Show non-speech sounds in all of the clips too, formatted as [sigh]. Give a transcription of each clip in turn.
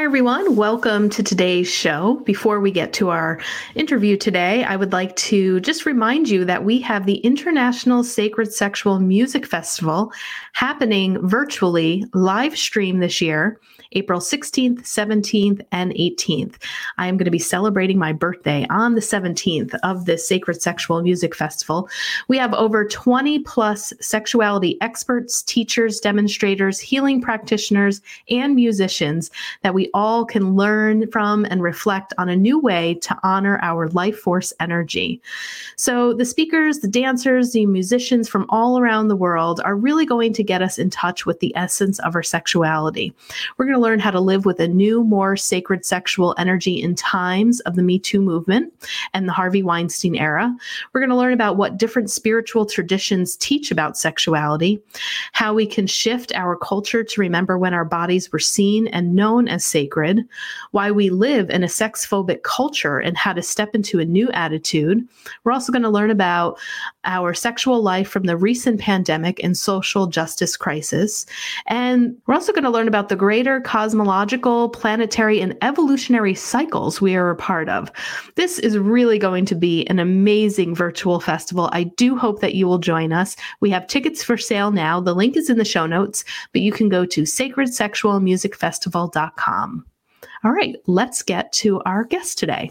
Hi, everyone. Welcome to today's show. Before we get to our interview today, I would like to just remind you that we have the International Sacred Sexual Music Festival happening virtually live stream this year April 16th, 17th, and 18th. I am going to be celebrating my birthday on the 17th of this Sacred Sexual Music Festival. We have over 20 plus sexuality experts, teachers, demonstrators, healing practitioners, and musicians that we all can learn from and reflect on a new way to honor our life force energy. So, the speakers, the dancers, the musicians from all around the world are really going to get us in touch with the essence of our sexuality. We're going to learn how to live with a new, more sacred sexual energy in times of the Me Too movement and the Harvey Weinstein era. We're going to learn about what different spiritual traditions teach about sexuality, how we can shift our culture to remember when our bodies were seen and known as sacred, why we live in a sex phobic culture and how to step into a new attitude. We're also going to learn about our sexual life from the recent pandemic and social justice crisis. And we're also going to learn about the greater cosmological, planetary, and evolutionary cycles we are a part of. This is really going to be an amazing virtual festival. I do hope that you will join us. We have tickets for sale now. The link is in the show notes, but you can go to sacredsexualmusicfestival.com. All right, let's get to our guest today.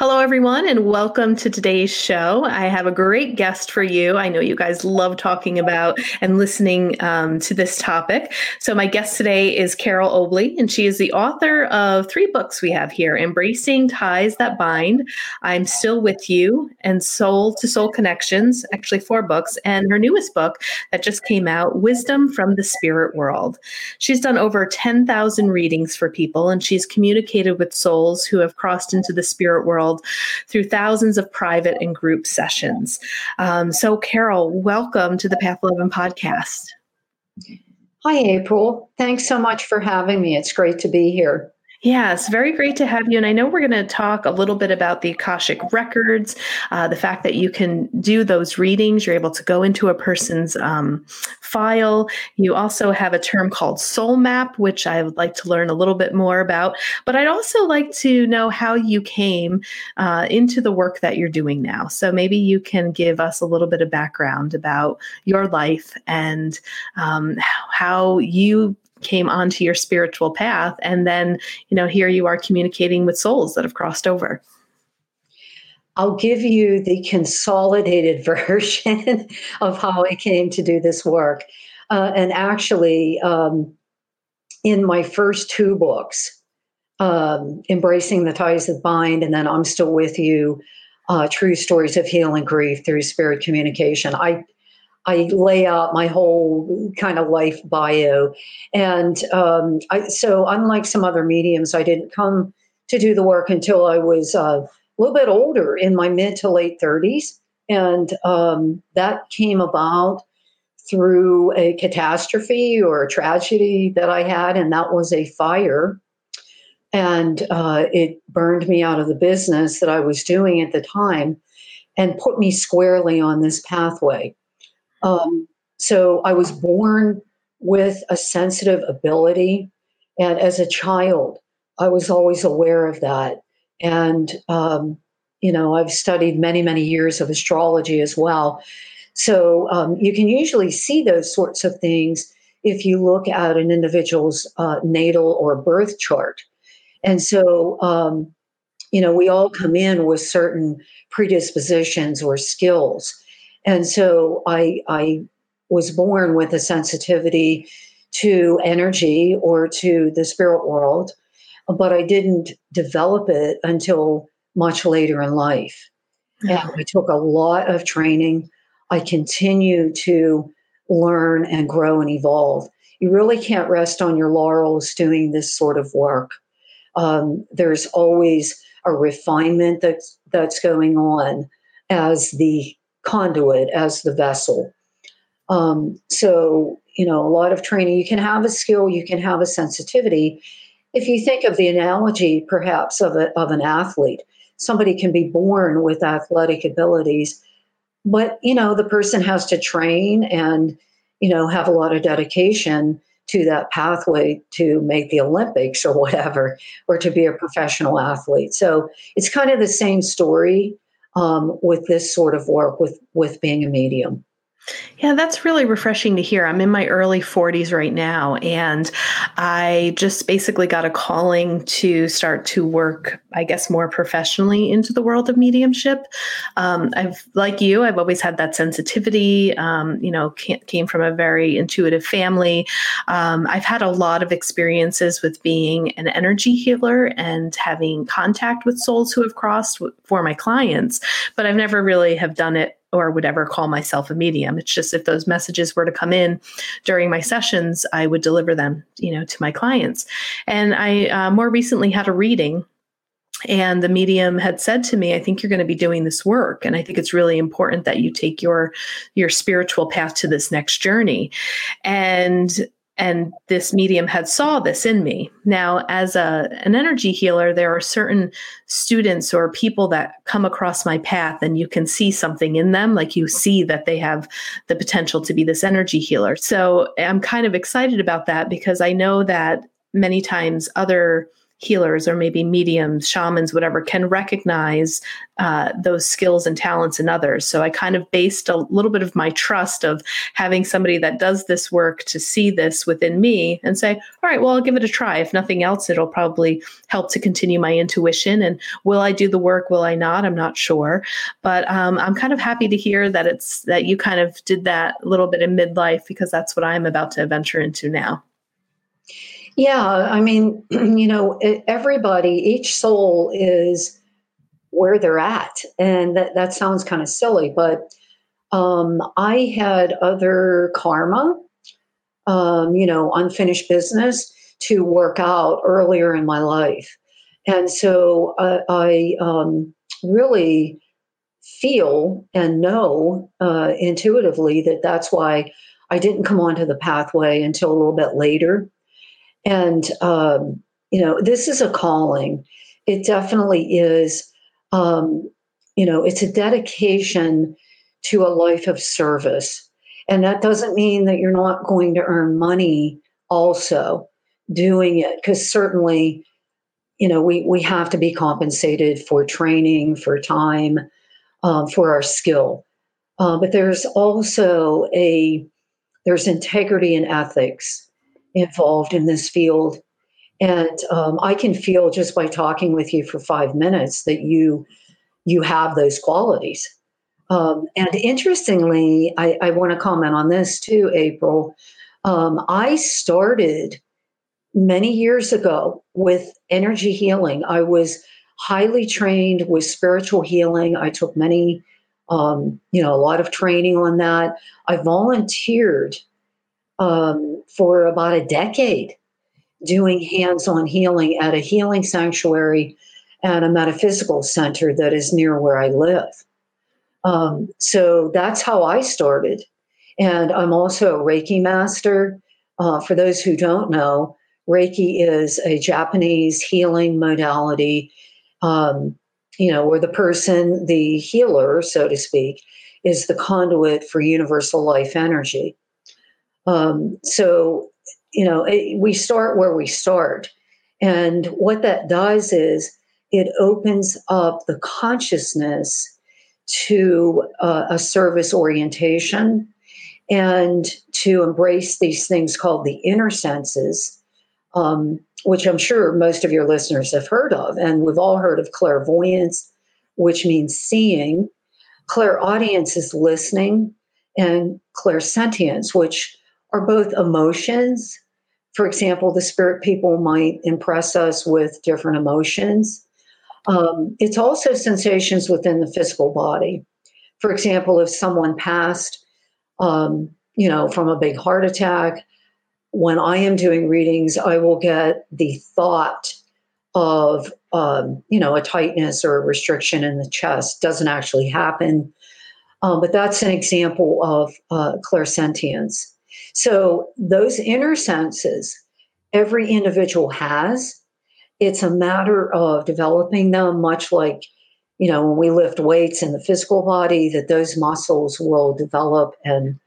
Hello, everyone, and welcome to today's show. I have a great guest for you. I know you guys love talking about and listening um, to this topic. So, my guest today is Carole Obley, and she is the author of three books we have here Embracing Ties That Bind, I'm Still With You, and Soul to Soul Connections, actually, four books, and her newest book that just came out, Wisdom from the Spirit World. She's done over 10,000 readings for people, and she's communicated with souls who have crossed into the spirit world world through thousands of private and group sessions. Um, so, Carole, welcome to the Path 11 podcast. Hi, April. Thanks so much for having me. It's great to be here. Yes, very great to have you. And I know we're going to talk a little bit about the Akashic records, uh, the fact that you can do those readings. You're able to go into a person's um, file. You also have a term called soul map, which I would like to learn a little bit more about. But I'd also like to know how you came uh, into the work that you're doing now. So maybe you can give us a little bit of background about your life and um, how you came onto your spiritual path and then you know here you are communicating with souls that have crossed over I'll give you the consolidated [laughs] version of how I came to do this work. Uh, and actually, um, in my first two books, um, Embracing the Ties That Bind, and then I'm Still With You uh, True Stories of Healing Grief Through Spirit Communication, I I lay out my whole kind of life bio. And um, I, so, unlike some other mediums, I didn't come to do the work until I was uh, a little bit older, in my mid to late 30s. And um, that came about through a catastrophe or a tragedy that I had, and that was a fire. And uh, it burned me out of the business that I was doing at the time and put me squarely on this pathway. Um, so I was born with a sensitive ability. And as a child, I was always aware of that. And, um, you know, I've studied many, many years of astrology as well. So um, you can usually see those sorts of things if you look at an individual's uh, natal or birth chart. And so, um, you know, we all come in with certain predispositions or skills. And so I, I was born with a sensitivity to energy or to the spirit world, but I didn't develop it until much later in life. And I took a lot of training. I continue to learn and grow and evolve. You really can't rest on your laurels doing this sort of work. Um, there's always a refinement that's that's going on as the conduit, as the vessel. Um, so you know, a lot of training. You can have a skill, you can have a sensitivity. If you think of the analogy, perhaps of a, of an athlete, somebody can be born with athletic abilities, but you know, the person has to train and you know have a lot of dedication to that pathway to make the Olympics or whatever, or to be a professional athlete. So it's kind of the same story um, with this sort of work with with being a medium. Yeah, that's really refreshing to hear. I'm in my early 40s right now, and I just basically got a calling to start to work, I guess, more professionally into the world of mediumship. Um, I've, like you, I've always had that sensitivity. Um, you know, came from a very intuitive family. Um, I've had a lot of experiences with being an energy healer and having contact with souls who have crossed for my clients, but I've never really have done it or would ever call myself a medium. It's just if those messages were to come in during my sessions, I would deliver them, you know, to my clients. And I uh, more recently had a reading and the medium had said to me i think you're going to be doing this work and i think it's really important that you take your your spiritual path to this next journey and and this medium had saw this in me. Now as a an energy healer there are certain students or people that come across my path and you can see something in them like you see that they have the potential to be this energy healer. So i'm kind of excited about that because i know that many times other healers or maybe mediums, shamans, whatever, can recognize uh, those skills and talents in others. So I kind of based a little bit of my trust of having somebody that does this work to see this within me and say, all right, well, I'll give it a try. If nothing else, it'll probably help to continue my intuition. And will I do the work? Will I not? I'm not sure. But um, I'm kind of happy to hear that it's that you kind of did that little bit in midlife because that's what I'm about to venture into now. Yeah, I mean, [clears throat] you know, everybody, each soul is where they're at. And that, that sounds kind of silly, but um, I had other karma, um, you know, unfinished business to work out earlier in my life. And so uh, I um, really feel and know uh, intuitively that that's why I didn't come onto the pathway until a little bit later. And, um, you know, this is a calling. It definitely is, um, you know, it's a dedication to a life of service. And that doesn't mean that you're not going to earn money also doing it, because certainly, you know, we, we have to be compensated for training, for time, um, for our skill. Uh, but there's also a there's integrity and ethics involved in this field. And um, I can feel just by talking with you for five minutes that you you have those qualities. Um, and interestingly, I, I want to comment on this too, April. Um, I started many years ago with energy healing. I was highly trained with spiritual healing. I took many, um, you know, a lot of training on that. I volunteered um, for about a decade doing hands on healing at a healing sanctuary and a metaphysical center that is near where I live. Um, so that's how I started. And I'm also a Reiki master. Uh, for those who don't know, Reiki is a Japanese healing modality, um, you know, where the person, the healer, so to speak, is the conduit for universal life energy. Um, so, you know, it, we start where we start. And what that does is it opens up the consciousness to uh, a service orientation and to embrace these things called the inner senses, um, which I'm sure most of your listeners have heard of. And we've all heard of clairvoyance, which means seeing. Clairaudience is listening, and clairsentience, which are both emotions. For example, the spirit people might impress us with different emotions. Um, it's also sensations within the physical body. For example, if someone passed, um, you know, from a big heart attack, when I am doing readings, I will get the thought of um, you know a tightness or a restriction in the chest doesn't actually happen um, but that's an example of uh, clairsentience so those inner senses every individual has it's a matter of developing them much like you know when we lift weights in the physical body that those muscles will develop and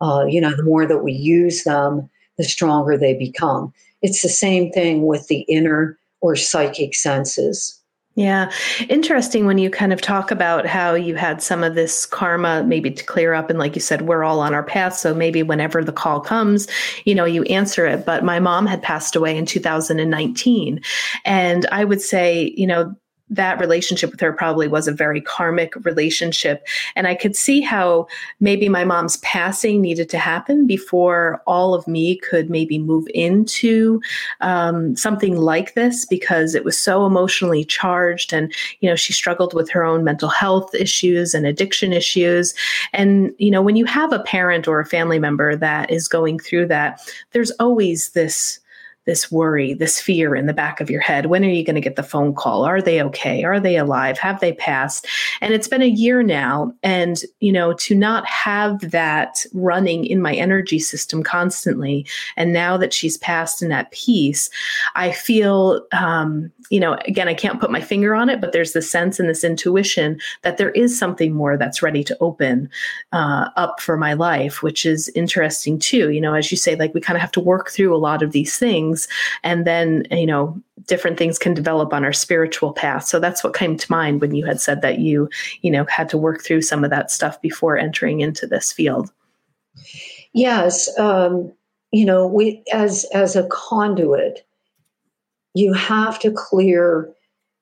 uh, you know the more that we use them the stronger they become. It's the same thing with the inner or psychic senses yeah. Interesting when you kind of talk about how you had some of this karma maybe to clear up. And like you said, we're all on our path. So maybe whenever the call comes, you know, you answer it. But my mom had passed away in 2019. And I would say, you know, that relationship with her probably was a very karmic relationship. And I could see how maybe my mom's passing needed to happen before all of me could maybe move into um, something like this because it was so emotionally charged. And, you know, she struggled with her own mental health issues and addiction issues. And, you know, when you have a parent or a family member that is going through that, there's always this this worry, this fear in the back of your head. When are you going to get the phone call? Are they okay? Are they alive? Have they passed? And it's been a year now. And, you know, to not have that running in my energy system constantly. And now that she's passed in that peace, I feel, um, you know, again, I can't put my finger on it, but there's this sense and this intuition that there is something more that's ready to open uh, up for my life, which is interesting too. You know, as you say, like we kind of have to work through a lot of these things things and then you know different things can develop on our spiritual path. So that's what came to mind when you had said that you you know had to work through some of that stuff before entering into this field. Yes um, you know we as as a conduit you have to clear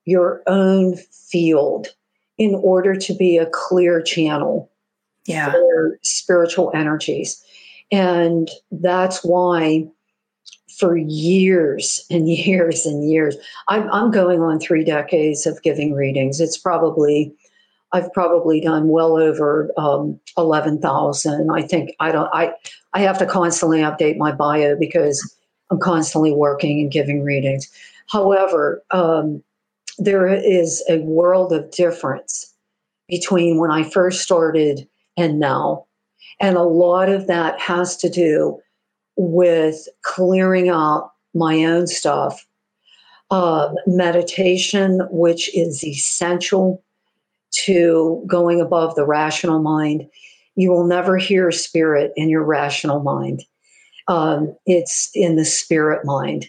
your own field in order to be a clear channel yeah. for spiritual energies. And that's why for years and [laughs] years and years. I'm, I'm going on three decades of giving readings. It's probably, I've probably done well over um, 11,000. I think I don't, I, I have to constantly update my bio because I'm constantly working and giving readings. However, um, there is a world of difference between when I first started and now. And a lot of that has to do with clearing up my own stuff. Uh, meditation, which is essential to going above the rational mind. You will never hear spirit in your rational mind. Um, it's in the spirit mind.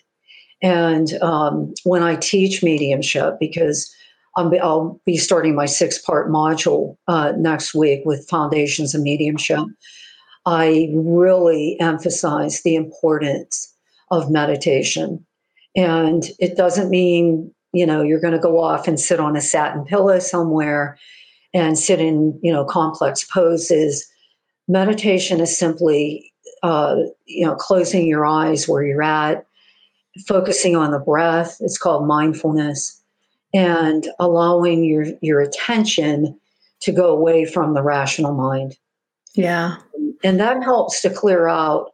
And um, when I teach mediumship, because i will be starting my six part module uh, next week with Foundations of Mediumship. I really emphasize the importance of meditation. And it doesn't mean, you know, you're going to go off and sit on a satin pillow somewhere and sit in, you know, complex poses. Meditation is simply, uh, you know, closing your eyes where you're at, focusing on the breath. It's called mindfulness, and allowing your your attention to go away from the rational mind. Yeah. And that helps to clear out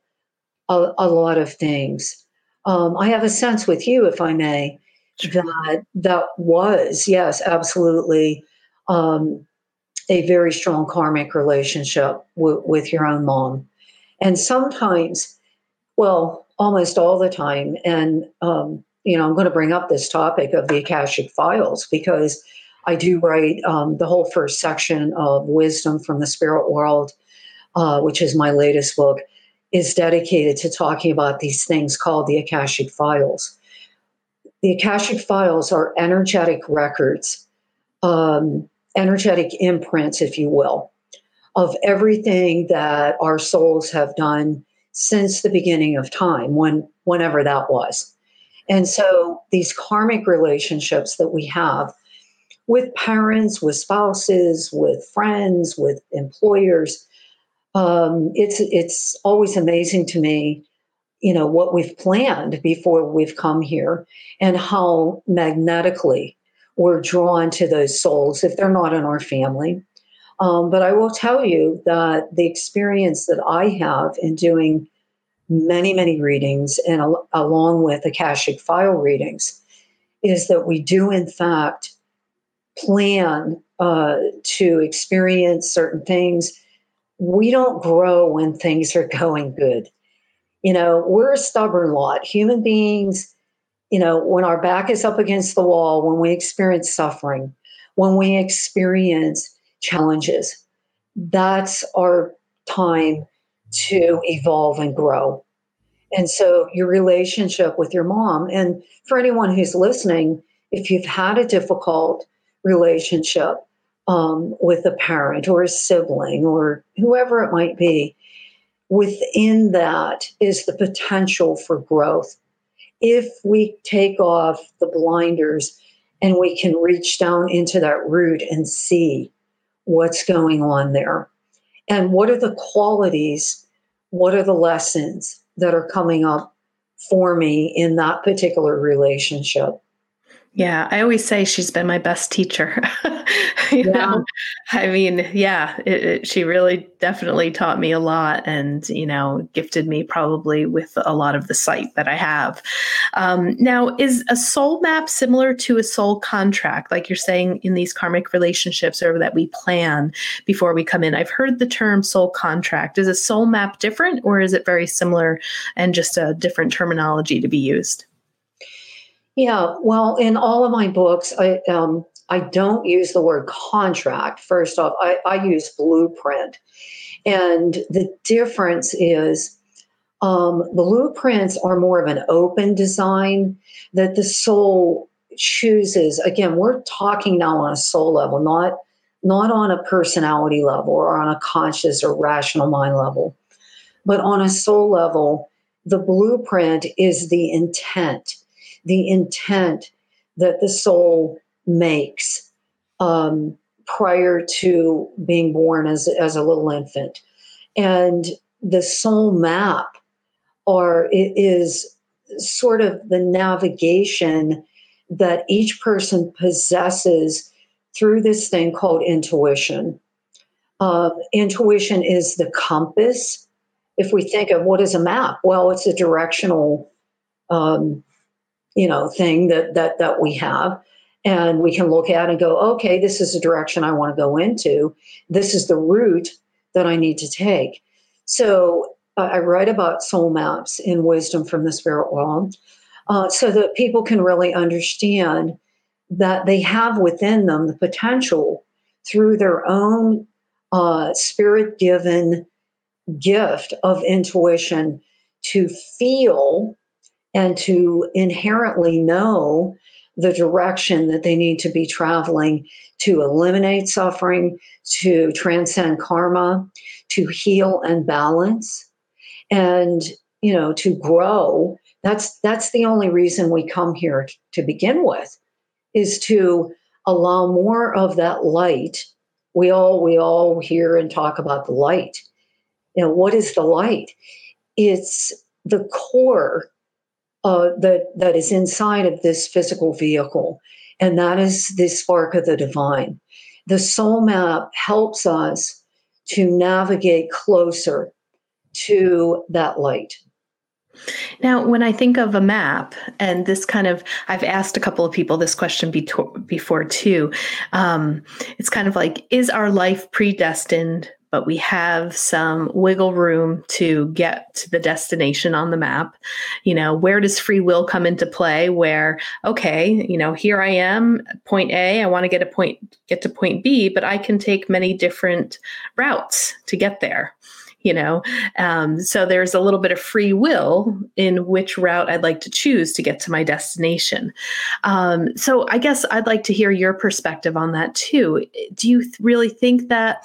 a, a lot of things. Um, I have a sense with you, if I may, that that was, yes, absolutely, um, a very strong karmic relationship w- with your own mom. And sometimes, well, almost all the time, and, um, you know, I'm going to bring up this topic of the Akashic Files because I do write um, the whole first section of Wisdom from the Spirit World uh, which is my latest book, is dedicated to talking about these things called the Akashic Files. The Akashic Files are energetic records, um, energetic imprints, if you will, of everything that our souls have done since the beginning of time, when whenever that was. And so these karmic relationships that we have with parents, with spouses, with friends, with employers, um, it's it's always amazing to me, you know, what we've planned before we've come here, and how magnetically we're drawn to those souls if they're not in our family. Um, but I will tell you that the experience that I have in doing many, many readings and al- along with Akashic file readings is that we do, in fact, plan uh, to experience certain things. We don't grow when things are going good. You know, we're a stubborn lot. Human beings, you know, when our back is up against the wall, when we experience suffering, when we experience challenges, that's our time to evolve and grow. And so your relationship with your mom, and for anyone who's listening, if you've had a difficult relationship um, with a parent or a sibling or whoever it might be, within that is the potential for growth. If we take off the blinders and we can reach down into that root and see what's going on there and what are the qualities, what are the lessons that are coming up for me in that particular relationship. Yeah, I always say she's been my best teacher. [laughs] you yeah. know, I mean, yeah, it, it, she really definitely taught me a lot and, you know, gifted me probably with a lot of the sight that I have. Um, now, is a soul map similar to a soul contract, like you're saying in these karmic relationships or that we plan before we come in? I've heard the term soul contract. Is a soul map different or is it very similar and just a different terminology to be used? Yeah, well, in all of my books, I um, I don't use the word contract. First off, I, I use blueprint, and the difference is um, blueprints are more of an open design that the soul chooses. Again, we're talking now on a soul level, not not on a personality level or on a conscious or rational mind level, but on a soul level. The blueprint is the intent the intent that the soul makes um, prior to being born as, as a little infant. And the soul map or it is sort of the navigation that each person possesses through this thing called intuition. Uh, intuition is the compass. If we think of what is a map, well, it's a directional um, you know thing that that that we have. And we can look at and go okay this is the direction i want to go into. This is the route that i need to take. So i write about soul maps in wisdom from the spirit world uh, so that people can really understand that they have within them the potential through their own uh, spirit given gift of intuition to feel and to inherently know the direction that they need to be traveling to eliminate suffering, to transcend karma, to heal and balance, and you know to grow. That's that's the only reason we come here to begin with, is to allow more of that light. We all we all hear and talk about the light. You know what is the light? It's the core uh, that that is inside of this physical vehicle, and that is the spark of the divine. The soul map helps us to navigate closer to that light. Now, when I think of a map, and this kind of, I've asked a couple of people this question before too. Um, it's kind of like, is our life predestined but we have some wiggle room to get to the destination on the map. You know, where does free will come into play? Where, okay, you know, here I am, point A, I want to get a point, get to point B, but I can take many different routes to get there you know um, so there's a little bit of free will in which route i'd like to choose to get to my destination um, so i guess i'd like to hear your perspective on that too do you th- really think that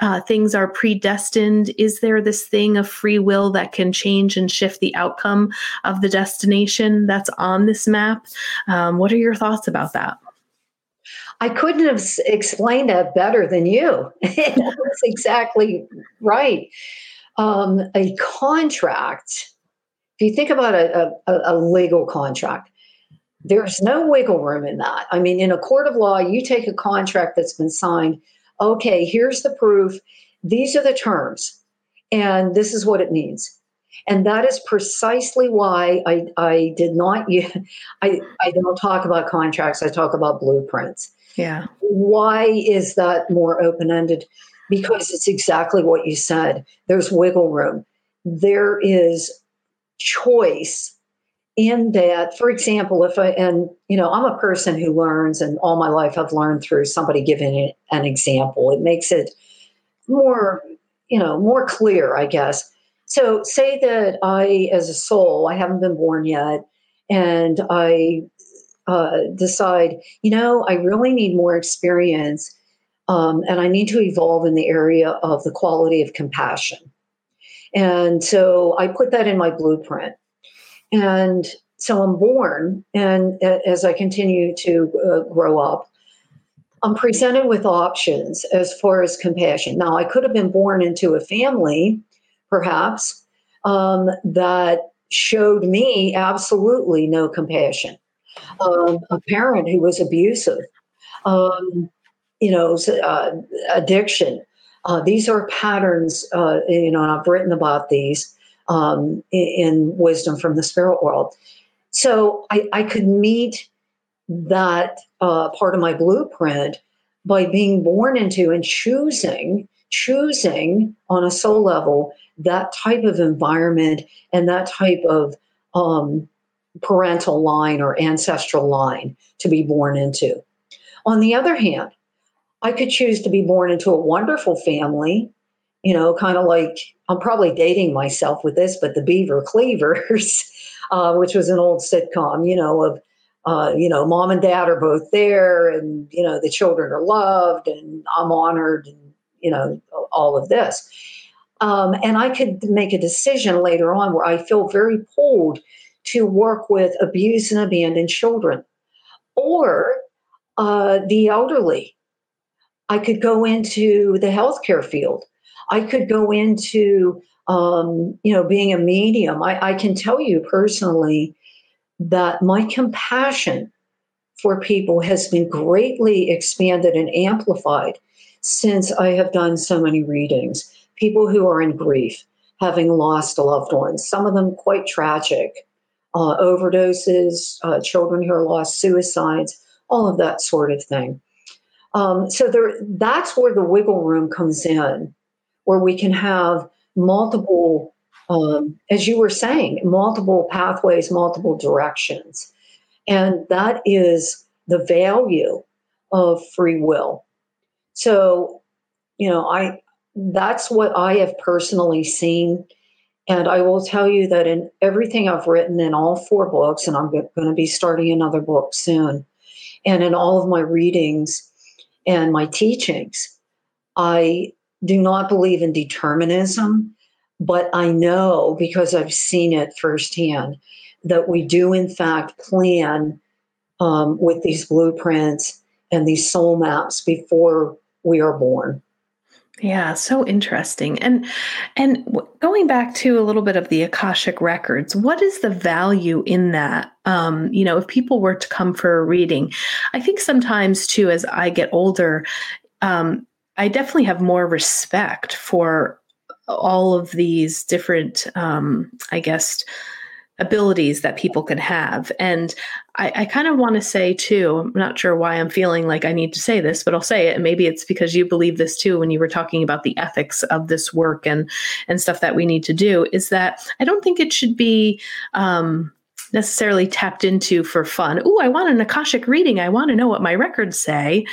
uh, things are predestined? Is there this thing of free will that can change and shift the outcome of the destination that's on this map? Um, what are your thoughts about that? I couldn't have explained that better than you. [laughs] That's exactly right. Um, a contract, if you think about a, a, a legal contract, there's no wiggle room in that. I mean, in a court of law, you take a contract that's been signed, okay, here's the proof, these are the terms, and this is what it means. And that is precisely why I, I did not [laughs] I, I don't talk about contracts, I talk about blueprints. Yeah. Why is that more open ended? Because it's exactly what you said. There's wiggle room. There is choice in that, for example, if I, and you know, I'm a person who learns, and all my life I've learned through somebody giving an example. It makes it more, you know, more clear, I guess. So, say that I, as a soul, I haven't been born yet, and I uh, decide, you know, I really need more experience, um, and I need to evolve in the area of the quality of compassion. And so I put that in my blueprint. And so I'm born, and as I continue to uh, grow up, I'm presented with options as far as compassion. Now, I could have been born into a family, perhaps, um, that showed me absolutely no compassion. Um, a parent who was abusive, um, you know, uh, addiction. Uh, these are patterns, uh, you know, I've written about these um, in, Wisdom from the Spirit World. So I, I could meet that uh, part of my blueprint by being born into and choosing, choosing on a soul level that type of environment and that type of um, parental line or ancestral line to be born into. On the other hand, I could choose to be born into a wonderful family you know, kind of like I'm probably dating myself with this, but the Beaver Cleavers, [laughs] uh, which was an old sitcom, you know, of uh, you know, mom and dad are both there, and you know, the children are loved, and I'm honored, and you know, all of this. Um, and I could make a decision later on where I feel very pulled to work with abused and abandoned children, or uh, the elderly. I could go into the healthcare field I could go into, um, you know, being a medium. I, I can tell you personally that my compassion for people has been greatly expanded and amplified since I have done so many readings. People who are in grief, having lost a loved one, some of them quite tragic, uh, overdoses, uh, children who are lost, suicides, all of that sort of thing. Um, so there, that's where the wiggle room comes in where we can have multiple, um, as you were saying, multiple pathways, multiple directions. And that is the value of free will. So, you know, I that's what I have personally seen. And I will tell you that in everything I've written in all four books, and I'm going to be starting another book soon, and in all of my readings and my teachings, I do not believe in determinism, but I know because I've seen it firsthand that we do, in fact, plan um, with these blueprints and these soul maps before we are born. Yeah, so interesting. And and going back to a little bit of the Akashic records, what is the value in that? Um, you know, if people were to come for a reading, I think sometimes too, as I get older, um, I definitely have more respect for all of these different, um, I guess, abilities that people can have. And I, I kind of want to say too, I'm not sure why I'm feeling like I need to say this, but I'll say it. And maybe it's because you believe this too when you were talking about the ethics of this work and and stuff that we need to do, is that I don't think it should be um necessarily tapped into for fun. Oh, I want an Akashic reading. I want to know what my records say.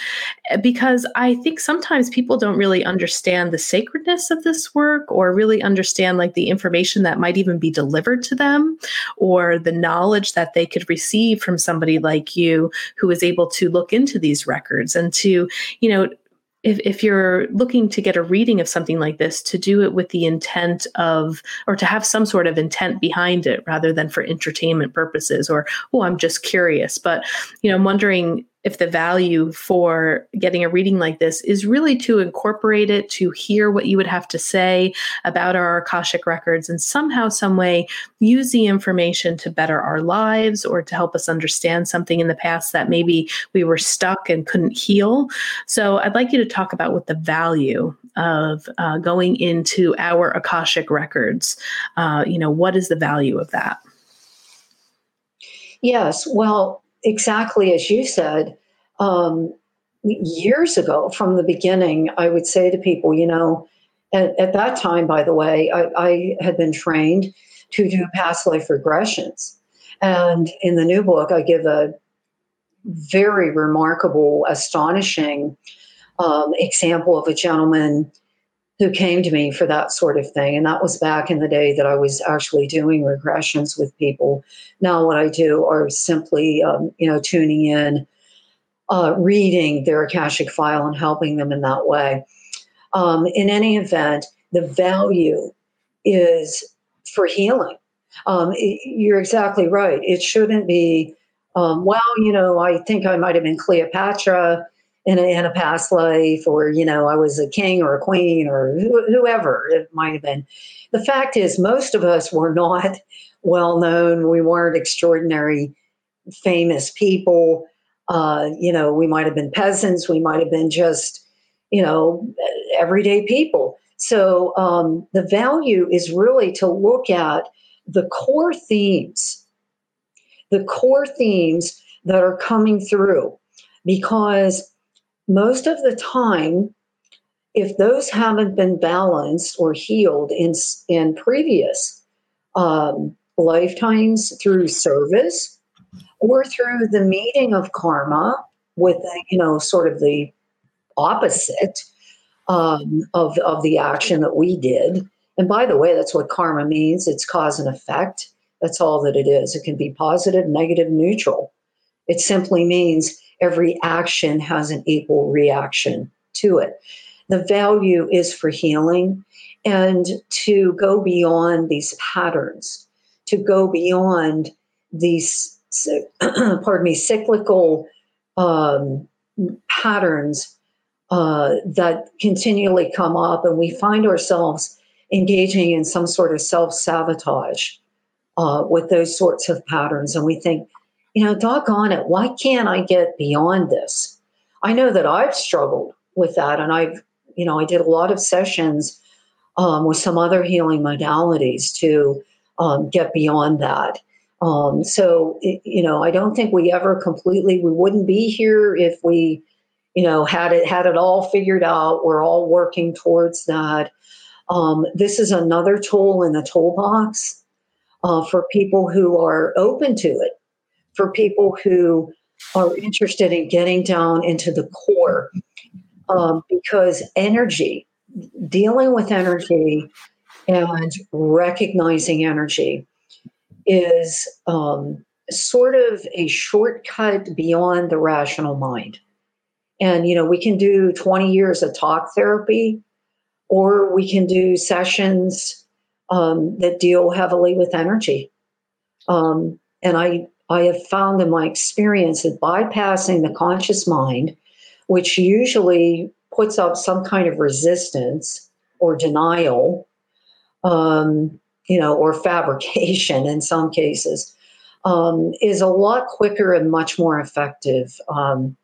Because I think sometimes people don't really understand the sacredness of this work or really understand like the information that might even be delivered to them or the knowledge that they could receive from somebody like you who is able to look into these records and to, you know, if, if you're looking to get a reading of something like this, to do it with the intent of, or to have some sort of intent behind it rather than for entertainment purposes or, oh, I'm just curious. But, you know, I'm wondering if the value for getting a reading like this is really to incorporate it, to hear what you would have to say about our Akashic records, and somehow, some way use the information to better our lives or to help us understand something in the past that maybe we were stuck and couldn't heal. So, I'd like you to talk about what the value of uh, going into our Akashic records. Uh, you know, what is the value of that? Yes, well, exactly as you said, um, years ago from the beginning, I would say to people, you know, at, at that time, by the way, I, I, had been trained to do past life regressions. And in the new book, I give a very remarkable, astonishing um, example of a gentleman who came to me for that sort of thing. And that was back in the day that I was actually doing regressions with people. Now, what I do are simply, um, you know, tuning in, uh, reading their Akashic file and helping them in that way. Um, in any event, the value is for healing. Um, you're exactly right. It shouldn't be, um, well, you know, I think I might have been Cleopatra in a, in a past life, or, you know, I was a king or a queen or wh- whoever it might have been. The fact is, most of us were not [laughs] well known. We weren't extraordinary, famous people. Uh, you know, we might have been peasants. We might have been just, you know, everyday people. So um, the value is really to look at the core themes, the core themes that are coming through, because most of the time, if those haven't been balanced or healed in, in previous um, lifetimes through service or through the meeting of karma with, you know, sort of the opposite um, of, of the action that we did. And by the way, that's what karma means it's cause and effect. That's all that it is. It can be positive, negative, neutral. It simply means every action has an equal reaction to it. The value is for healing and to go beyond these patterns, to go beyond these, [clears throat] pardon me, cyclical um, patterns uh, that continually come up, and we find ourselves engaging in some sort of self sabotage uh, with those sorts of patterns. And we think, you know, doggone it, why can't I get beyond this? I know that I've struggled with that, and I've, you know, I did a lot of sessions um, with some other healing modalities to um, get beyond that. Um, so, you know, I don't think we ever completely, we wouldn't be here if we, you know, had it had it all figured out. We're all working towards that. Um, this is another tool in the toolbox uh, for people who are open to it for people who are interested in getting down into the core um, because energy, dealing with energy and recognizing energy is um, sort of a shortcut beyond the rational mind. And, you know, we can do 20 years of talk therapy, or we can do sessions um, that deal heavily with energy. Um, and I I have found in my experience that bypassing the conscious mind, which usually puts up some kind of resistance or denial, um, you know, or fabrication in some cases, um, is a lot quicker and much more effective um,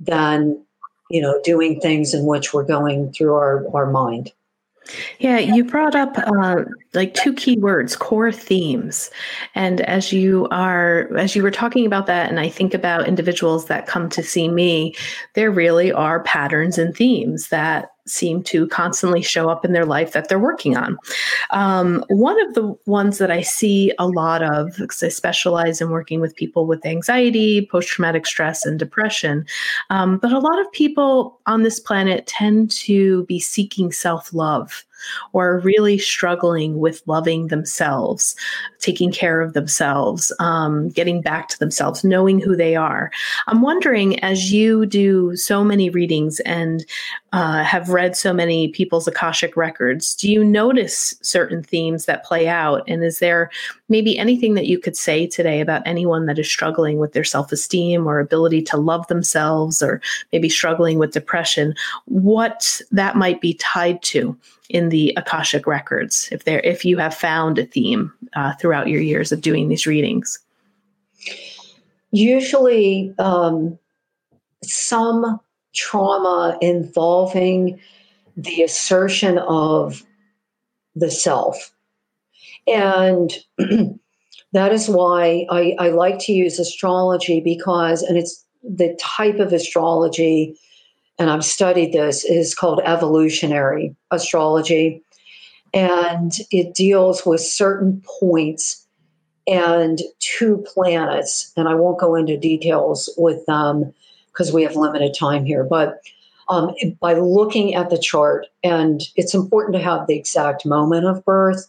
than, you know, doing things in which we're going through our, our mind. Yeah, you brought up uh, like two key words, core themes. And as you are, as you were talking about that, and I think about individuals that come to see me, there really are patterns and themes that seem to constantly show up in their life that they're working on. Um, one of the ones that I see a lot of, because I specialize in working with people with anxiety, post traumatic stress, and depression, um, but a lot of people on this planet tend to be seeking self love or really struggling with loving themselves, taking care of themselves, um, getting back to themselves, knowing who they are. I'm wondering, as you do so many readings and uh, have read so many people's Akashic records, do you notice certain themes that play out? And is there maybe anything that you could say today about anyone that is struggling with their self esteem or ability to love themselves or maybe struggling with depression, what that might be tied to in the Akashic records, if there if you have found a theme uh, throughout your years of doing these readings. Usually, um, some trauma involving the assertion of the self. And [clears throat] that is why I, I, like to use astrology because, and it's the type of astrology, and I've studied this, is called evolutionary astrology. And it deals with certain points and two planets. And I won't go into details with them because we have limited time here. But um, by looking at the chart, and it's important to have the exact moment of birth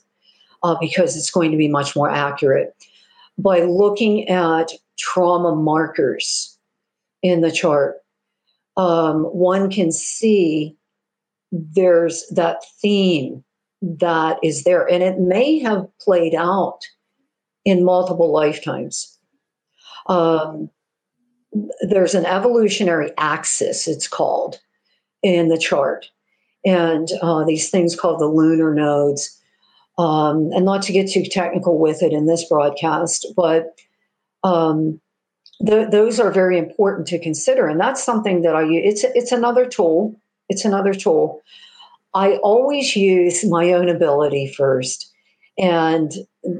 uh, because it's going to be much more accurate. By looking at trauma markers in the chart, um, one can see there's that theme that is there, and it may have played out in multiple lifetimes. Um, there's an evolutionary axis, it's called, in the chart. And uh, these things called the lunar nodes. Um, and not to get too technical with it in this broadcast, but um, th- those are very important to consider. And that's something that I use. It's, it's another tool. It's another tool. I always use my own ability first and,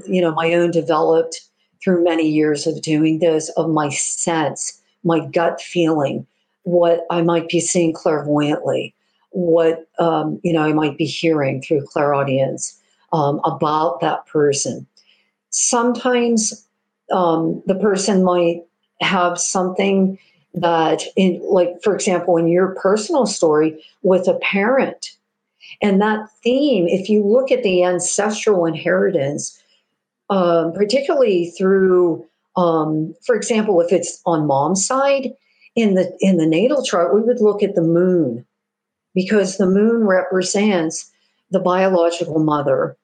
you know, my own developed through many years of doing this of my sense my gut feeling, what I might be seeing clairvoyantly, what um, you know I might be hearing through clairaudience um, about that person. Sometimes um, the person might have something that, in like for example, in your personal story with a parent, and that theme, if you look at the ancestral inheritance, um, particularly through um, for example, if it's on mom's side in the in the natal chart, we would look at the moon because the moon represents the biological mother.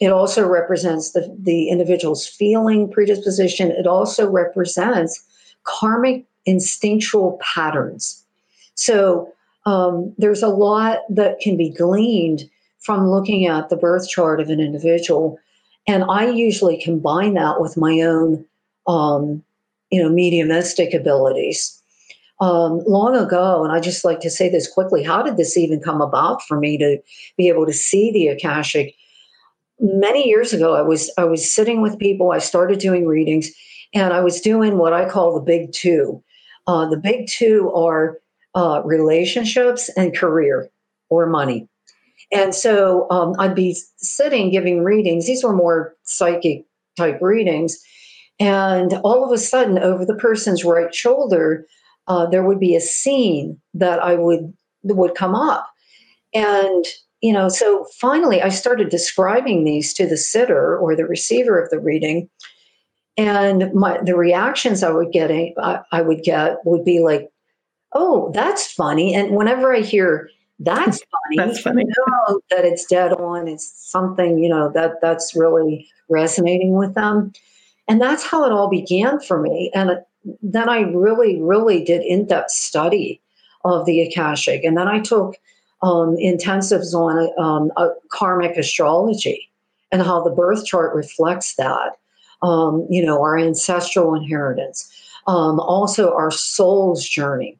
It also represents the, the individual's feeling predisposition. It also represents karmic instinctual patterns. So um, there's a lot that can be gleaned from looking at the birth chart of an individual. And I usually combine that with my own um, you know, mediumistic abilities. Um, long ago, and I just like to say this quickly, how did this even come about for me to be able to see the Akashic? Many years ago, I was I was sitting with people. I started doing readings, and I was doing what I call the big two. Uh, the big two are uh, relationships and career or money. And so um, I'd be sitting giving readings. These were more psychic type readings. And all of a sudden, over the person's right shoulder, uh, there would be a scene that I would would come up, and you know, so finally, I started describing these to the sitter or the receiver of the reading, and my the reactions I would get, I, I would get would be like, "Oh, that's funny," and whenever I hear that's [laughs] funny. that's funny. know that it's dead on. It's something you know that that's really resonating with them. And that's how it all began for me. And then I really, really did in depth study of the Akashic. And then I took um, intensives on um, karmic astrology and how the birth chart reflects that. Um, you know, our ancestral inheritance, um, also our soul's journey.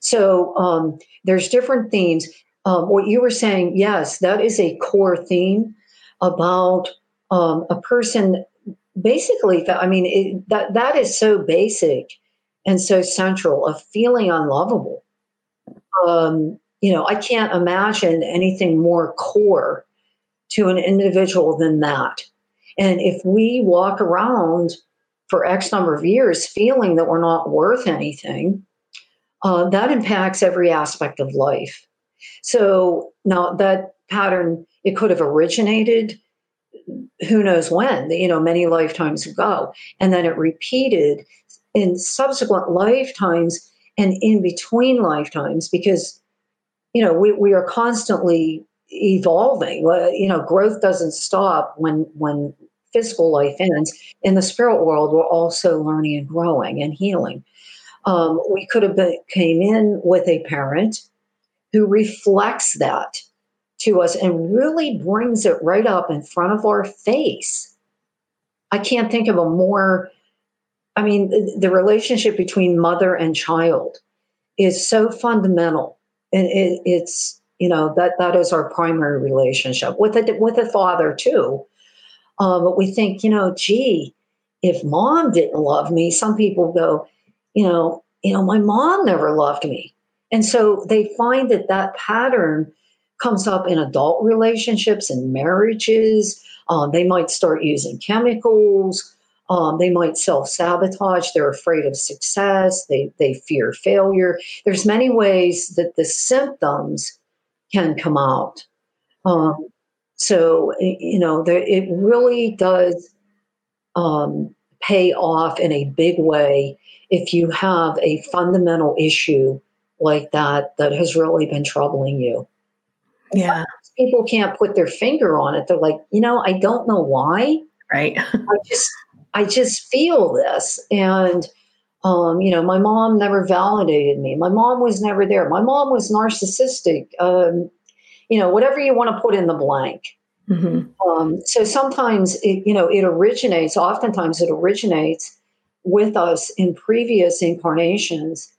So um, there's different themes. Um, what you were saying, yes, that is a core theme about a person basically, I mean, it, that that is so basic and so central of feeling unlovable. Um, you know, I can't imagine anything more core to an individual than that. And if we walk around for X number of years feeling that we're not worth anything, uh, that impacts every aspect of life. So now that pattern, it could have originated who knows when, you know, many lifetimes ago. And then it repeated in subsequent lifetimes and in between lifetimes because, you know, we, we are constantly evolving. You know, growth doesn't stop when when physical life ends. In the spirit world, we're also learning and growing and healing. Um, we could have been, came in with a parent who reflects that to us and really brings it right up in front of our face. I can't think of a more, I mean, the, the relationship between mother and child is so fundamental. And it, it's, you know, that, that is our primary relationship with a, with a father too. Uh, but we think, you know, gee, if mom didn't love me, some people go, you know, you know, my mom never loved me. And so they find that that pattern comes up in adult relationships and marriages. Um, they might start using chemicals. Um, they might self sabotage. They're afraid of success. They, they fear failure. There's many ways that the symptoms can come out. Um, so, you know, there, it really does um, pay off in a big way if you have a fundamental issue like that that has really been troubling you. Yeah. People can't put their finger on it. They're like, you know, I don't know why. Right. [laughs] I just I just feel this. And um, you know, my mom never validated me. My mom was never there. My mom was narcissistic. Um, you know, whatever you want to put in the blank. Mm-hmm. Um, so sometimes it, you know, it originates. Oftentimes, it originates with us in previous incarnations,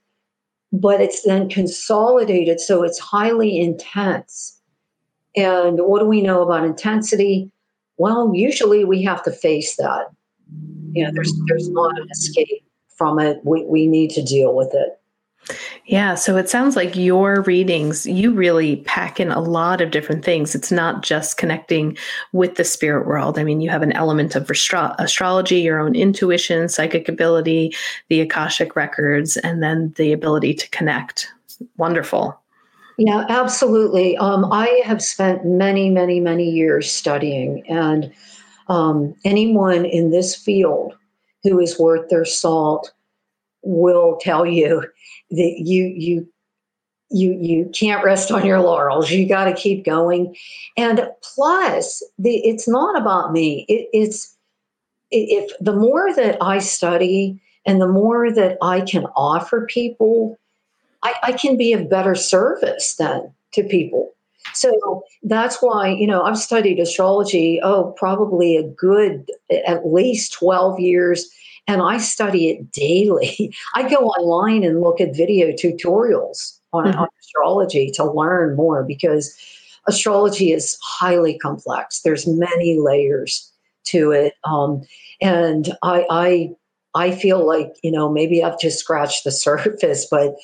but it's then consolidated, so it's highly intense. And what do we know about intensity? Well, usually we have to face that. You know, there's there's not an escape from it. We we need to deal with it. Yeah, so it sounds like your readings, you really pack in a lot of different things. It's not just connecting with the spirit world. I mean, you have an element of astro- astrology, your own intuition, psychic ability, the Akashic records, and then the ability to connect. Wonderful. Yeah, absolutely. Um, I have spent many, many, many years studying, and um, anyone in this field who is worth their salt will tell you that you you you you can't rest on your laurels. You got to keep going. And plus, the, it's not about me. It, it's if the more that I study and the more that I can offer people, I, I can be of better service then to people. So that's why, you know, I've studied astrology, oh, probably a good at least 12 years, and I study it daily. [laughs] I go online and look at video tutorials on, mm-hmm. on astrology to learn more because astrology is highly complex. There's many layers to it. Um, and I, I I feel like, you know, maybe I've just scratched the [laughs] surface, but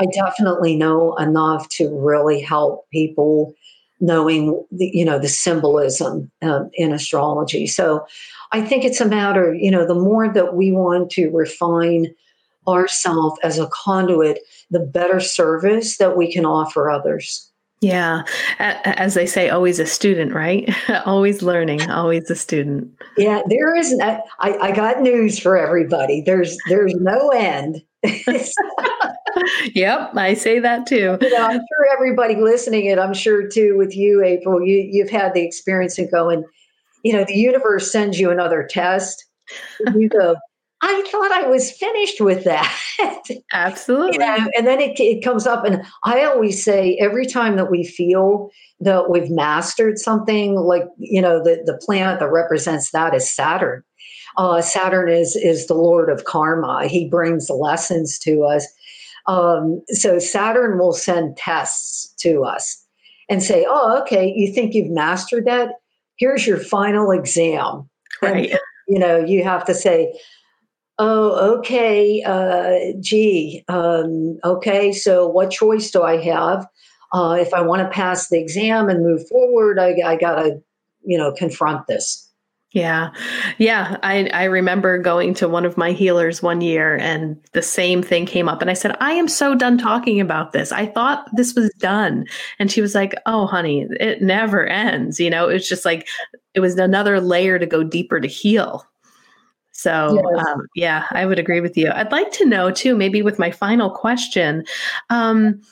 I definitely know enough to really help people knowing the, you know the symbolism um, in astrology. So I think it's a matter, you know, the more that we want to refine ourselves as a conduit, the better service that we can offer others. Yeah. As they say, always a student, right? [laughs] always learning, always a student. Yeah, there is, I, I got news for everybody. There's, there's no end. [laughs] yep, I say that too. You know, I'm sure everybody listening, and I'm sure too with you, April, you, you've had the experience of going, you know, the universe sends you another test. You go, [laughs] I thought I was finished with that. [laughs] Absolutely. you know, and then it, it comes up, and I always say every time that we feel that we've mastered something, like, you know, the, the planet that represents that is Saturn. Uh, Saturn is is the lord of karma. He brings lessons to us. Um, so Saturn will send tests to us and say, "Oh, okay, you think you've mastered that? Here's your final exam." Right. And, you know, you have to say, "Oh, okay, uh, gee, um, okay. So what choice do I have?" Uh, if I want to pass the exam and move forward, I, I got to, you know, confront this. Yeah. Yeah. I, I remember going to one of my healers one year and the same thing came up. And I said, I am so done talking about this. I thought this was done. And she was like, Oh, honey, it never ends. You know, it's just like it was another layer to go deeper to heal. So, yes. um, yeah, I would agree with you. I'd like to know too, maybe with my final question. Um,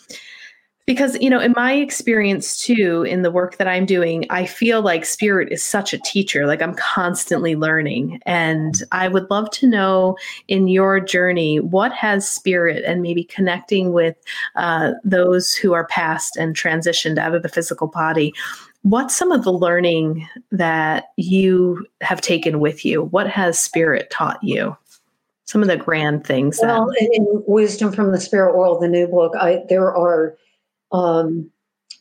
because you know in my experience too in the work that i'm doing i feel like spirit is such a teacher like i'm constantly learning. And i would love to know in your journey what has spirit and maybe connecting with uh, those who are past and transitioned out of the physical body what's some of the learning that you have taken with you? What has spirit taught you? Some of the grand things well in wisdom from the spirit world the new book I, there are um,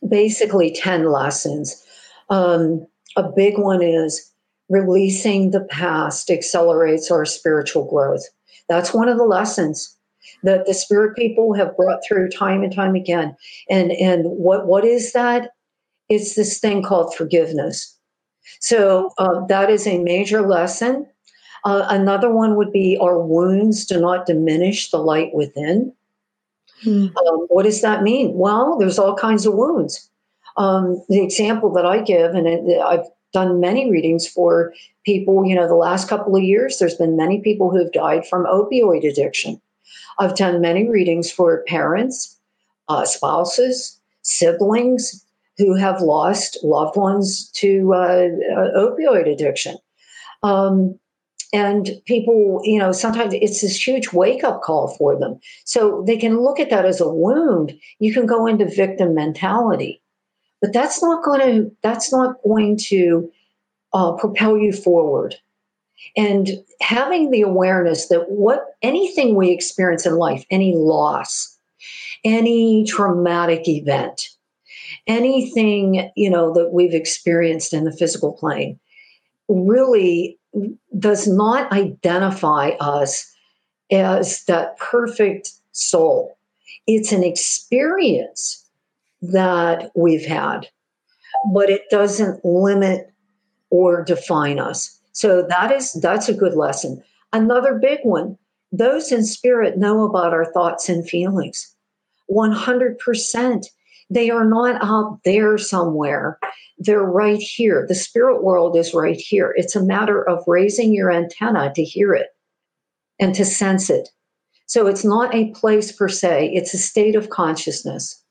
basically 10 lessons. Um, a big one is releasing the past accelerates our spiritual growth. That's one of the lessons that the spirit people have brought through time and time again. And and what what is that? It's this thing called forgiveness. So uh, that is a major lesson. Uh, another one would be our wounds do not diminish the light within. Mm. Um, what does that mean? Well, there's all kinds of wounds. Um, the example that I give, and it, I've done many readings for people, you know, the last couple of years, there's been many people who have died from opioid addiction. I've done many readings for parents, uh, spouses, siblings who have lost loved ones to uh, uh, opioid addiction. Um, and people you know sometimes it's this huge wake up call for them. So they can look at that as a wound. You can go into victim mentality. But that's not going to that's not going to uh, propel you forward. And having the awareness that what anything we experience in life any loss any traumatic event anything you know that we've experienced in the physical plane really does not identify us as that perfect soul. It's an experience that we've had, but it doesn't limit or define us. So that is that's a good lesson. Another big one, those in spirit know about our thoughts and feelings. 100%. They are not out there somewhere they're right here. The spirit world is right here. It's a matter of raising your antenna to hear it and to sense it. So it's not a place per se, it's a state of consciousness.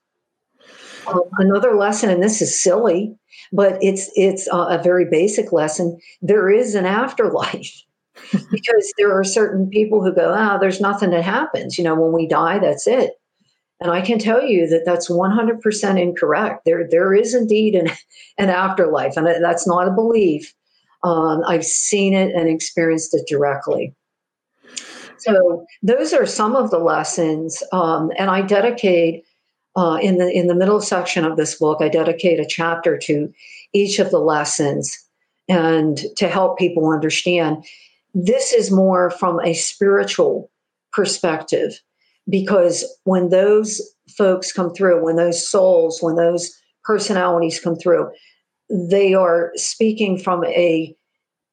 Um, another lesson, and this is silly, but it's it's uh, a very basic lesson. There is an afterlife [laughs] because there are certain people who go, ah, there's nothing that happens. You know, when we die, that's it. And I can tell you that that's 100% incorrect. There, there is indeed an, [laughs] an afterlife, and that's not a belief. Um, I've seen it and experienced it directly. So those are some of the lessons, um, and I dedicate uh, in the in the middle section of this book. I dedicate a chapter to each of the lessons, and to help people understand. This is more from a spiritual perspective because when those folks come through, when those souls, when those personalities come through, they are speaking from a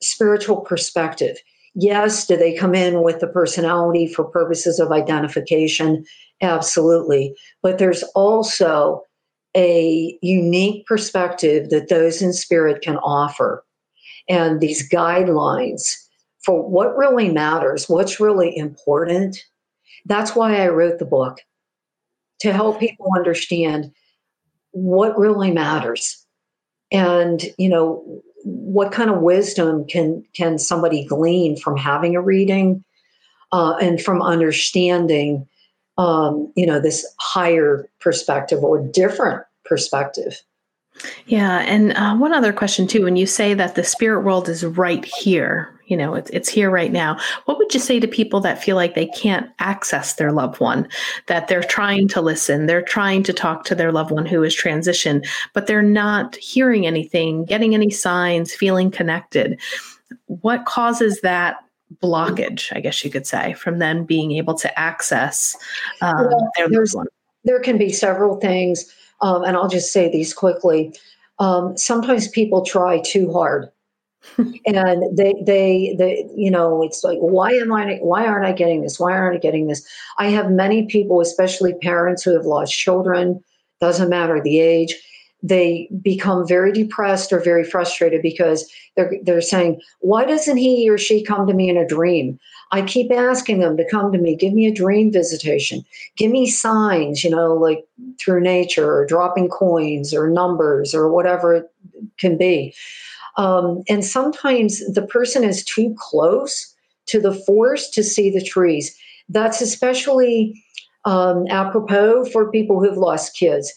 spiritual perspective. Yes, do they come in with the personality for purposes of identification? Absolutely. But there's also a unique perspective that those in spirit can offer and these guidelines for what really matters, what's really important, that's why I wrote the book to help people understand what really matters. And you know what kind of wisdom can can somebody glean from having a reading uh, and from understanding um, you know this higher perspective or different perspective yeah and uh, one other question too when you say that the spirit world is right here you know it's, it's here right now what would you say to people that feel like they can't access their loved one? That they're trying to listen they're trying to talk to their loved one who is transitioned but they're not hearing anything getting any signs feeling connected? What causes that blockage i guess you could say from them being able to access um, well, their loved one? there can be several things um, and i'll just say these quickly. Um, sometimes people try too hard. [laughs] And they they they you know it's like why am i why aren't i getting this? Why aren't i getting this? I have many people especially parents who have lost children doesn't matter the age they become very depressed or very frustrated because they're they're saying, "Why doesn't he or she come to me in a dream?" I keep asking them to come to me, give me a dream visitation, give me signs, you know, like through nature or dropping coins or numbers or whatever it can be. Um, and sometimes the person is too close to the forest to see the trees. That's especially um, apropos for people who've lost kids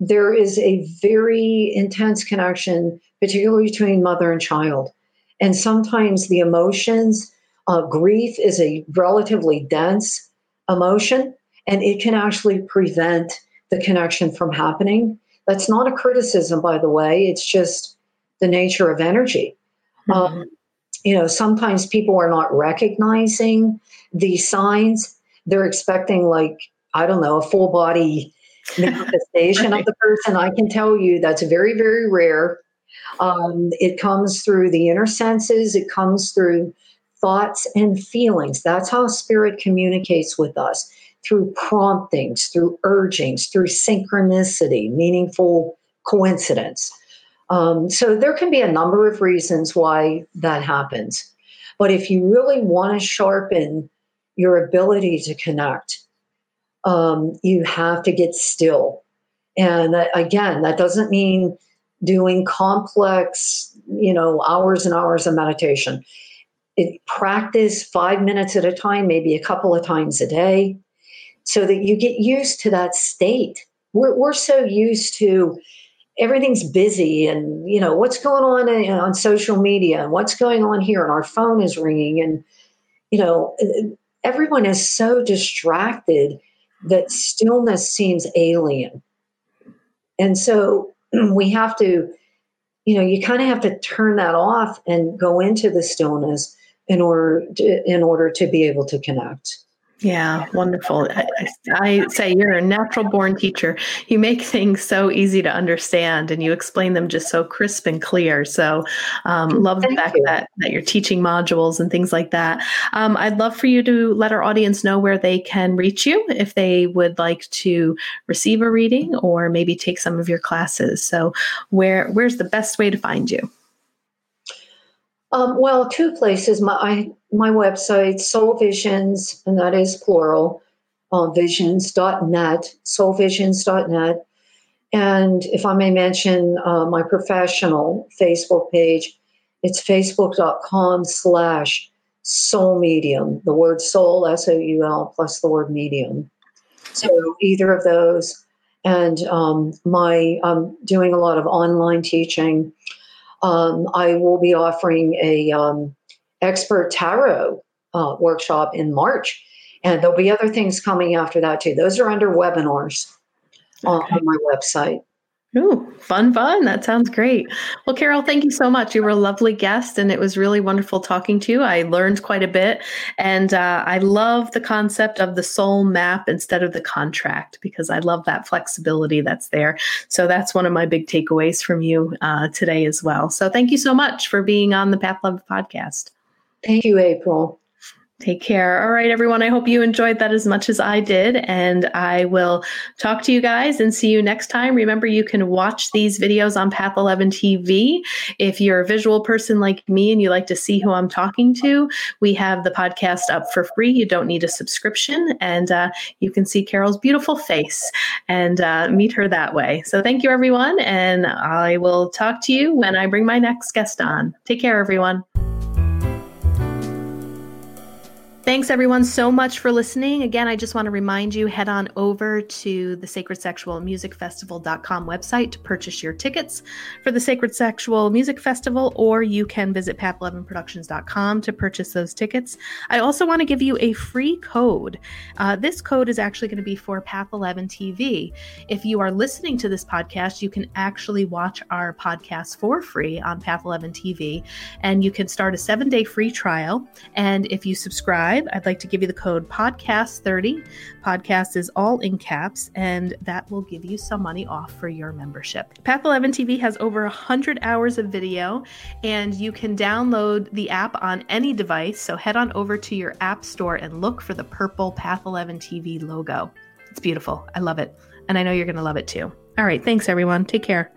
there is a very intense connection, particularly between mother and child. And sometimes the emotions, uh, grief is a relatively dense emotion, and it can actually prevent the connection from happening. That's not a criticism, by the way, it's just the nature of energy. Mm-hmm. Um, you know, sometimes people are not recognizing these signs. They're expecting, like, I don't know, a full body [laughs] manifestation right. of the person. I can tell you that's very, very rare. Um, it comes through the inner senses, it comes through thoughts and feelings. That's how spirit communicates with us through promptings, through urgings, through synchronicity, meaningful coincidence. Um, so there can be a number of reasons why that happens. But if you really want to sharpen your ability to connect, um, you have to get still. And again, that doesn't mean doing complex, you know, hours and hours of meditation. Practice five minutes at a time, maybe a couple of times a day, so that you get used to that state. We're, we're so used to everything's busy and you know what's going on on social media and what's going on here and our phone is ringing and you know everyone is so distracted that stillness seems alien. And so [clears throat] we have to, you know, you kind of have to turn that off and go into the stillness in order to, in order to be able to connect. Yeah, wonderful. I, I, say you're a natural born teacher. You make things so easy to understand and you explain them just so crisp and clear. So, um, love Thank the fact you. that, that you're teaching modules and things like that. Um, I'd love for you to let our audience know where they can reach you if they would like to receive a reading or maybe take some of your classes. So, where where's the best way to find you? Um, well, two places. My I, my website, Soul Visions, and that is plural, uh, visions.net, soulvisions.net. And if I may mention uh, my professional Facebook page, it's facebook.com slash soul medium, the word soul, S O U L, plus the word medium. So either of those. And um, my, I'm doing a lot of online teaching um, I will be offering a um, expert tarot uh, workshop in March, and there'll be other things coming after that too. Those are under webinars okay. on my website. Ooh, fun, fun. That sounds great. Well, Carole, thank you so much. You were a lovely guest, and it was really wonderful talking to you. I learned quite a bit, and uh, I love the concept of the soul map instead of the contract because I love that flexibility that's there. So that's one of my big takeaways from you uh, today as well. So thank you so much for being on the Path 11 podcast. Thank you, April. Take care. All right, everyone. I hope you enjoyed that as much as I did. And I will talk to you guys and see you next time. Remember, you can watch these videos on Path 11 TV. If you're a visual person like me and you like to see who I'm talking to, we have the podcast up for free. You don't need a subscription. And uh, you can see Carole's beautiful face and uh, meet her that way. So thank you, everyone. And I will talk to you when I bring my next guest on. Take care, everyone. Thanks everyone so much for listening. Again, I just want to remind you head on over to the Sacred Sexual Music Festival.com website to purchase your tickets for the Sacred Sexual Music Festival, or you can visit path11productions.com to purchase those tickets. I also want to give you a free code. Uh, this code is actually going to be for Path 11 TV. If you are listening to this podcast, you can actually watch our podcast for free on Path 11 TV, and you can start a seven day free trial. And if you subscribe, subscribe, I'd like to give you the code podcast30. Podcast is all in caps, and that will give you some money off for your membership. Path 11 TV has over 100 hours of video, and you can download the app on any device. So head on over to your app store and look for the purple Path 11 TV logo. It's beautiful. I love it. And I know you're going to love it too. All right. Thanks, everyone. Take care.